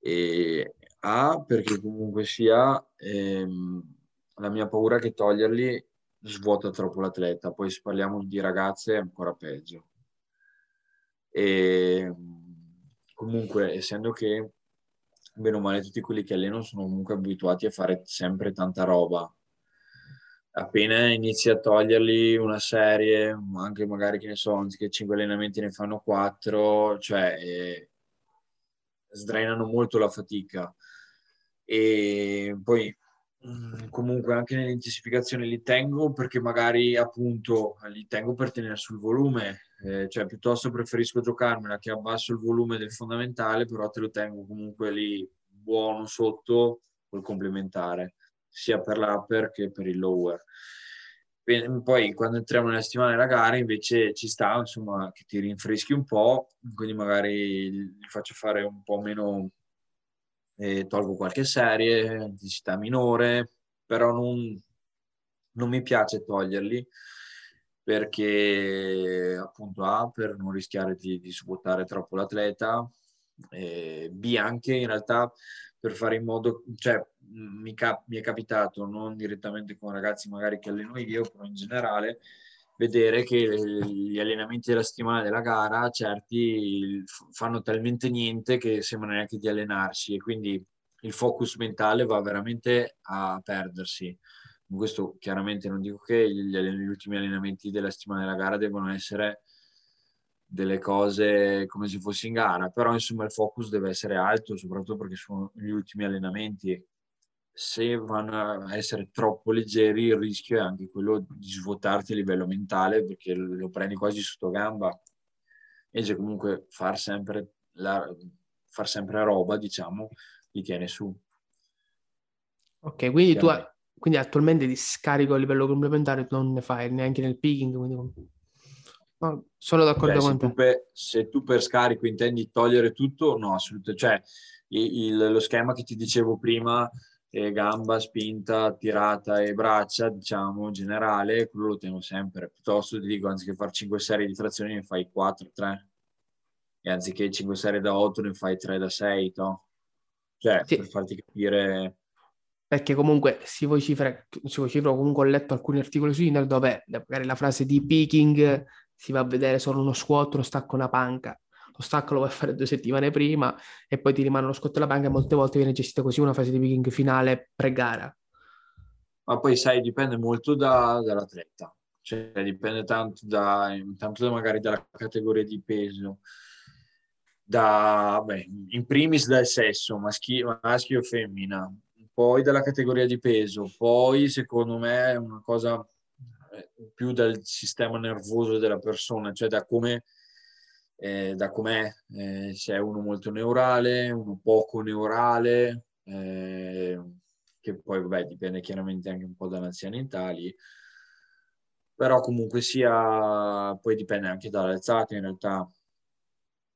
E A, perché comunque sia... Ehm, la mia paura è che toglierli svuota troppo l'atleta, poi se parliamo di ragazze è ancora peggio. E comunque, essendo che bene o male tutti quelli che allenano sono comunque abituati a fare sempre tanta roba, appena inizi a toglierli una serie, anche magari che ne so, anziché 5 allenamenti ne fanno 4, cioè eh, sdrenano molto la fatica. E poi Mm, comunque anche nell'intensificazione li tengo perché magari appunto li tengo per tenere sul volume, eh, cioè piuttosto preferisco giocarmela che abbasso il volume del fondamentale, però te lo tengo comunque lì buono sotto col complementare, sia per l'upper che per il lower. Poi quando entriamo nella settimana della gara invece ci sta, insomma, che ti rinfreschi un po', quindi magari li faccio fare un po' meno, eh, tolgo qualche serie, intensità minore, però non, non mi piace toglierli perché appunto A per non rischiare di, di svuotare troppo l'atleta, eh, B anche in realtà per fare in modo, cioè mi, cap- mi, è capitato non direttamente con ragazzi magari che alleno io, però in generale vedere che gli allenamenti della settimana della gara certi fanno talmente niente che sembra neanche di allenarsi e quindi il focus mentale va veramente a perdersi questo chiaramente non dico che gli, gli ultimi allenamenti della settimana della gara devono essere delle cose come se fossi in gara, però insomma il focus deve essere alto, soprattutto perché sono gli ultimi allenamenti. Se vanno a essere troppo leggeri, il rischio è anche quello di svuotarti a livello mentale perché lo prendi quasi sotto gamba. E cioè comunque far sempre, la, far sempre roba, diciamo, ti tiene su. Ok, quindi tu, quindi attualmente di scarico a livello complementare non ne fai neanche nel picking. Quindi... No, sono d'accordo Beh, con te. Tu per, se tu per scarico intendi togliere tutto, no, assolutamente. Cioè, il, lo schema che ti dicevo prima, eh, gamba, spinta, tirata e braccia, diciamo, generale, quello lo tengo sempre. Piuttosto ti dico, anziché fare 5 serie di trazioni, ne fai 4, 3. E anziché 5 serie da 8, ne fai 3 da 6, no? Cioè, sì. per farti capire perché comunque si vocifera, si vocifera comunque ho letto alcuni articoli su internet dove magari la frase di picking si va a vedere solo uno squat, uno stacco, una panca. Lo stacco lo vai a fare due settimane prima e poi ti rimane lo squat e la panca e molte volte viene gestita così una fase di picking finale pre-gara. Ma poi sai, dipende molto da, dall'atleta, cioè dipende tanto, da, tanto magari dalla categoria di peso, da, beh, in primis dal sesso, maschio, maschio o femmina, poi dalla categoria di peso, poi secondo me è una cosa eh, più dal sistema nervoso della persona, cioè da come eh, da com'è, eh, se è uno molto neurale, uno poco neurale, eh, che poi vabbè dipende chiaramente anche un po' dall'anzianità lì, però comunque sia, poi dipende anche dall'alzata in realtà,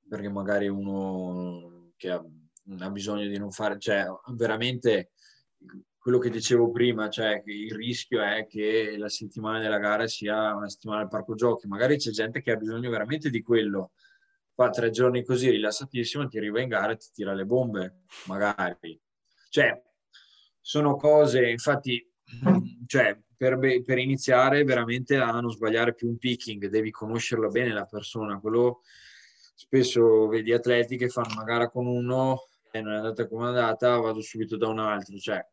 perché magari uno che ha, ha bisogno di non fare, cioè veramente quello che dicevo prima, cioè il rischio è che la settimana della gara sia una settimana al parco giochi. Magari c'è gente che ha bisogno veramente di quello. Fa tre giorni così rilassatissimo, ti arriva in gara e ti tira le bombe, magari. Cioè, sono cose, infatti, *clears throat* cioè, per, per iniziare veramente a non sbagliare più un picking, devi conoscerla bene la persona. Quello spesso vedi atleti che fanno una gara con uno e non è andata come è andata, vado subito da un altro. Cioè,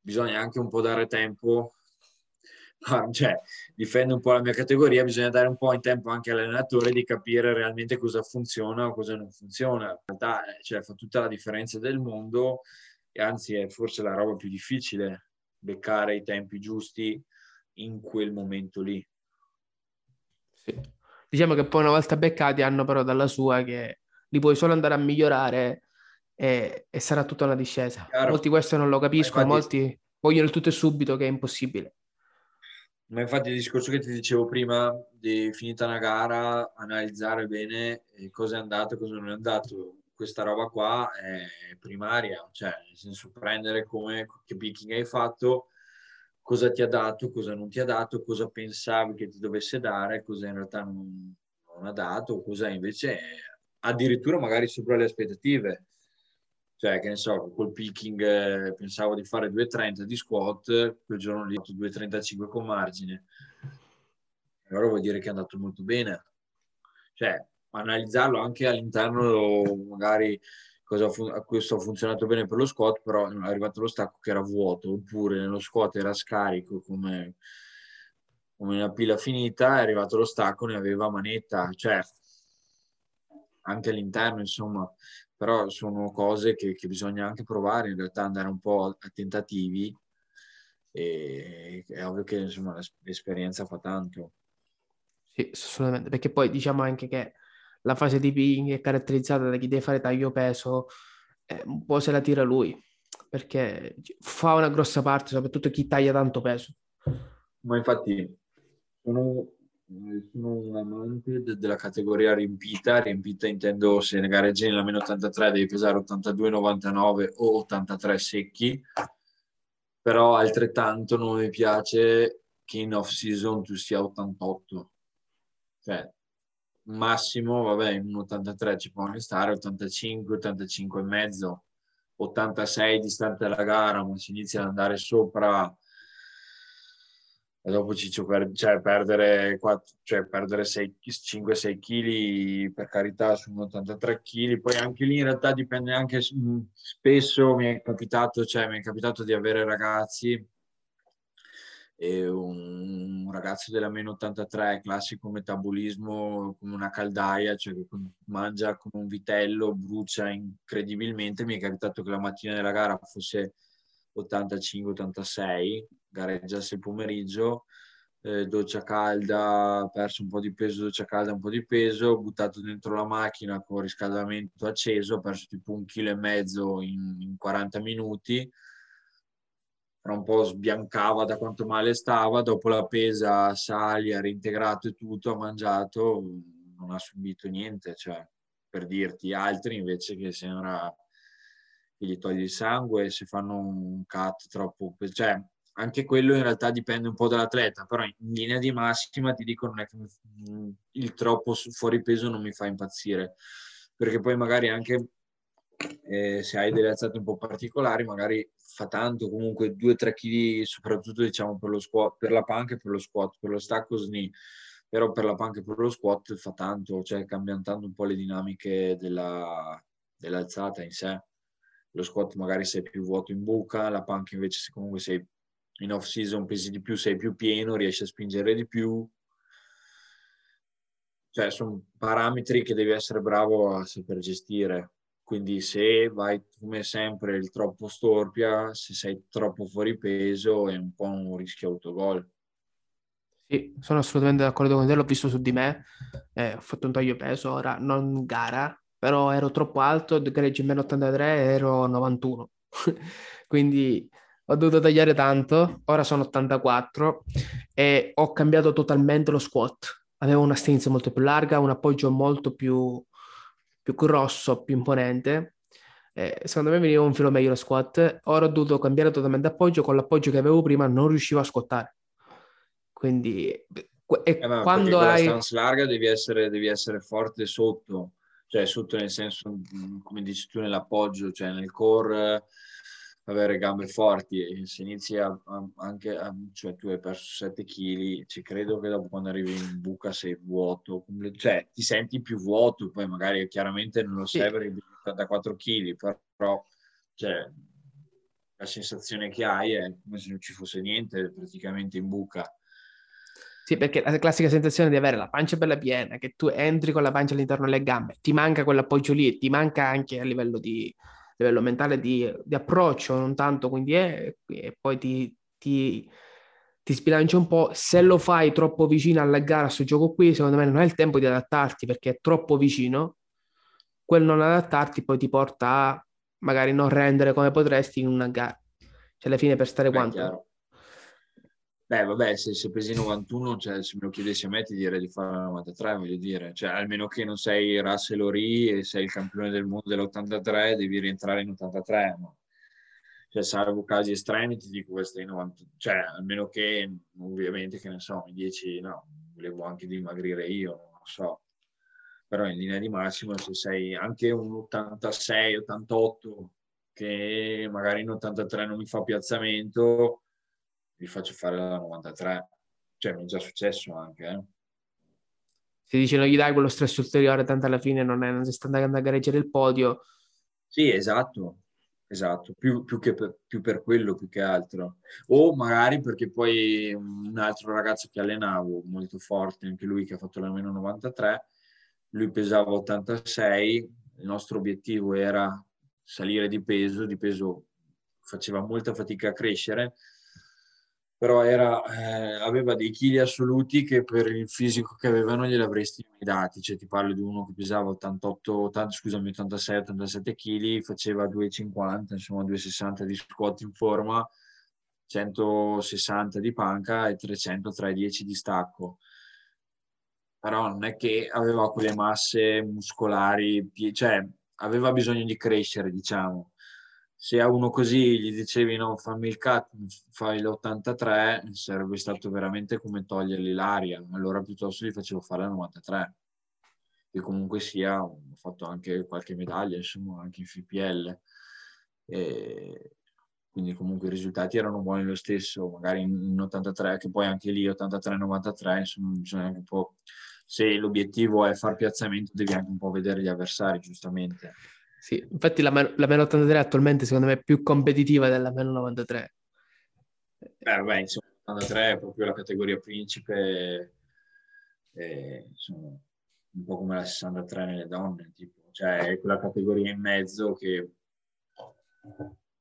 bisogna anche un po' dare tempo, cioè difendo un po' la mia categoria, bisogna dare un po' in tempo anche all'allenatore di capire realmente cosa funziona o cosa non funziona. In realtà cioè, fa tutta la differenza del mondo e anzi è forse la roba più difficile, beccare i tempi giusti in quel momento lì. Sì. Diciamo che poi una volta beccati hanno però dalla sua che li puoi solo andare a migliorare e, e sarà tutta una discesa. Chiaro. Molti questo non lo capiscono, molti vogliono il tutto e subito, che è impossibile. Ma infatti il discorso che ti dicevo prima di finita una gara, analizzare bene cosa è andato e cosa non è andato. Questa roba qua è primaria, cioè nel senso prendere come che picking hai fatto, cosa ti ha dato, cosa non ti ha dato, cosa pensavi che ti dovesse dare, cosa in realtà non, non ha dato, cosa invece addirittura magari sopra le aspettative cioè che ne so, col picking eh, pensavo di fare 2,30 di squat, quel giorno lì ho fatto 2,35 con margine. Allora vuol dire che è andato molto bene. Cioè, analizzarlo anche all'interno, magari cosa fun- questo ha funzionato bene per lo squat, però è arrivato lo stacco che era vuoto, oppure nello squat era scarico come, come una pila finita, è arrivato lo stacco, ne aveva manetta, cioè anche all'interno, insomma, però sono cose che, che, bisogna anche provare, in realtà andare un po' a tentativi e è ovvio che insomma, l'esperienza fa tanto. Sì, assolutamente, perché poi diciamo anche che la fase di ping è caratterizzata da chi deve fare taglio peso, eh, un po' se la tira lui, perché fa una grossa parte, soprattutto chi taglia tanto peso. Ma infatti sono, sono un amante de- della categoria riempita, riempita intendo se ne gareggi nella meno 83 devi pesare 82,99 o 83 secchi, però altrettanto non mi piace che in off season tu sia 88. Cioè, massimo, vabbè, in un 83 ci può anche stare, 85, 85 e mezzo, 86 distante dalla gara, ma si inizia ad andare sopra e dopo Ciccio cioè, perdere, 4, cioè, perdere 5-6 kg per carità su 83 kg poi anche lì in realtà dipende anche spesso mi è capitato cioè mi è capitato di avere ragazzi un, un ragazzo della meno 83 classico metabolismo come una caldaia cioè che mangia come un vitello brucia incredibilmente. Mi è capitato che la mattina della gara fosse 85-86 gareggiasse il pomeriggio, eh, doccia calda, perso un po' di peso, doccia calda, un po' di peso, buttato dentro la macchina con riscaldamento acceso, perso tipo un chilo e mezzo in, in 40 minuti, tra un po' sbiancava da quanto male stava, dopo la pesa sali, ha reintegrato e tutto, ha mangiato, non ha subito niente, cioè per dirti altri invece che sembra che gli togli il sangue, se fanno un cut troppo, cioè anche quello in realtà dipende un po' dall'atleta, però in linea di massima ti dico non è che il troppo fuori peso non mi fa impazzire, perché poi magari anche eh, se hai delle alzate un po' particolari, magari fa tanto, comunque 2-3 kg, soprattutto diciamo per lo squat, per la panca e per lo squat, per lo stacco sni, però per la panca e per lo squat fa tanto, cioè cambiano tanto un po' le dinamiche della, dell'alzata in sé. Lo squat magari sei più vuoto in buca, la panca invece comunque sei in off season pesi di più, sei più pieno, riesci a spingere di più. Cioè, sono parametri che devi essere bravo a saper gestire. Quindi se vai come sempre il troppo storpia, se sei troppo fuori peso è un po' un rischio autogol. Sì, sono assolutamente d'accordo con te, l'ho visto su di me, eh, ho fatto un taglio peso, ora non gara, però ero troppo alto, gareggio in meno 83 ero 91. *laughs* Quindi ho dovuto tagliare tanto, ora sono 84 e ho cambiato totalmente lo squat. Avevo una strinza molto più larga, un appoggio molto più, più grosso, più imponente. Eh, secondo me veniva un filo meglio lo squat. Ora ho dovuto cambiare totalmente appoggio, con l'appoggio che avevo prima non riuscivo a squattare. Quindi e eh, quando hai... la stance larga devi essere, devi essere forte sotto, cioè sotto nel senso, come dici tu, nell'appoggio, cioè nel core avere gambe forti e se inizi a, a, anche a, cioè tu hai perso 7 kg ci credo che dopo quando arrivi in buca sei vuoto cioè ti senti più vuoto poi magari chiaramente non lo sei perché hai 84 kg però cioè, la sensazione che hai è come se non ci fosse niente praticamente in buca. Sì, perché la classica sensazione di avere la pancia bella piena, che tu entri con la pancia all'interno delle gambe, ti manca quell'appoggio lì e ti manca anche a livello di, livello mentale di, di approccio, non tanto, quindi è, e poi ti, ti, ti sbilancia un po'. Se lo fai troppo vicino alla gara, a questo gioco qui, secondo me non è il tempo di adattarti perché è troppo vicino. Quel non adattarti poi ti porta a magari non rendere come potresti in una gara. Cioè, alla fine per stare Beh, quanto? Chiaro. Beh, vabbè, se, se, pesi 91, cioè, se me lo chiedessi a me ti direi di fare 93, voglio dire. Cioè, almeno che non sei Russell Ori e sei il campione del mondo dell'83, devi rientrare in 83. Ma... Cioè, salvo casi estremi, ti dico questo in 90. Cioè, almeno che, ovviamente, che ne so, mi dici, no, volevo anche dimagrire io, non lo so. Però in linea di massimo, se sei anche un 86, 88, che magari in 83 non mi fa piazzamento vi faccio fare la 93. Cioè, mi è già successo anche. Eh. Si dice non gli dai quello stress ulteriore, tanto alla fine non, è, non si sta andando a gareggiare il podio. Sì, esatto, esatto, più, più, che per, più per quello, più che altro. O magari perché poi un altro ragazzo che allenavo, molto forte, anche lui che ha fatto la meno 93, lui pesava 86, il nostro obiettivo era salire di peso, di peso faceva molta fatica a crescere, però era, eh, aveva dei chili assoluti che per il fisico che aveva non glieli avresti mai dati, cioè ti parlo di uno che pesava 88, 80, scusami, 86, 87 kg, faceva 2,50, insomma 2,60 di squat in forma, 160 di panca e 300 tra i 10 di stacco. Però non è che aveva quelle masse muscolari, cioè aveva bisogno di crescere, diciamo. Se a uno così gli dicevi no, fammi il cut, fai l'83, sarebbe stato veramente come togliergli l'aria. Allora piuttosto gli facevo fare la 93. Che comunque sia, ho fatto anche qualche medaglia, insomma, anche in FPL. E quindi comunque i risultati erano buoni lo stesso, magari in 83, che poi anche lì 83-93, insomma, bisogna anche un po'... Se l'obiettivo è far piazzamento, devi anche un po' vedere gli avversari, giustamente. Sì, infatti la, la meno 83 attualmente secondo me è più competitiva della meno 93. Eh, vabbè, insomma, 83 è proprio la categoria principe, e, insomma, un po' come la 63 nelle donne, tipo, cioè è quella categoria in mezzo che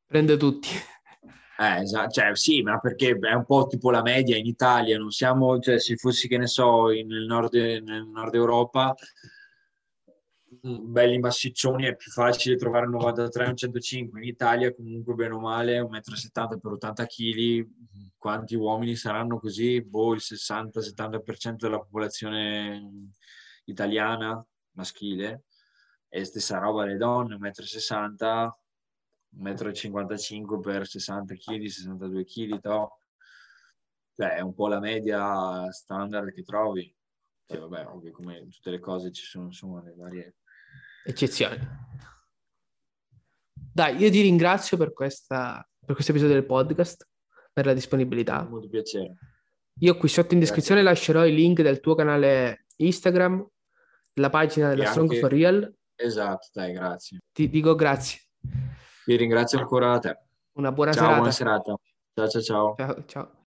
Prende tutti. Eh, esatto, cioè, sì, ma perché è un po' tipo la media in Italia, non siamo, cioè, se fossi, che ne so, nel nord, nel nord Europa, belli massiccioni, è più facile trovare un 93 un 105. In Italia, comunque, bene o male, 1,70 m per 80 kg, quanti uomini saranno così? Boh, il 60-70% della popolazione italiana maschile. E stessa roba le donne, 1,60 m 1,55 m per 60 kg, 62 kg. Cioè, è un po' la media standard che trovi. Poi vabbè, ovvio, come tutte le cose ci sono insomma le varie eccezioni. Dai, io ti ringrazio per, questa, per questo episodio del podcast, per la disponibilità. Molto piacere. Io qui sotto in descrizione grazie. lascerò i link del tuo canale Instagram, la pagina della Strong for Real. Esatto, dai, grazie. Ti dico grazie. Ti ringrazio ancora a te. Una buona ciao, serata. Buona serata. Ciao, ciao, ciao. Ciao, ciao.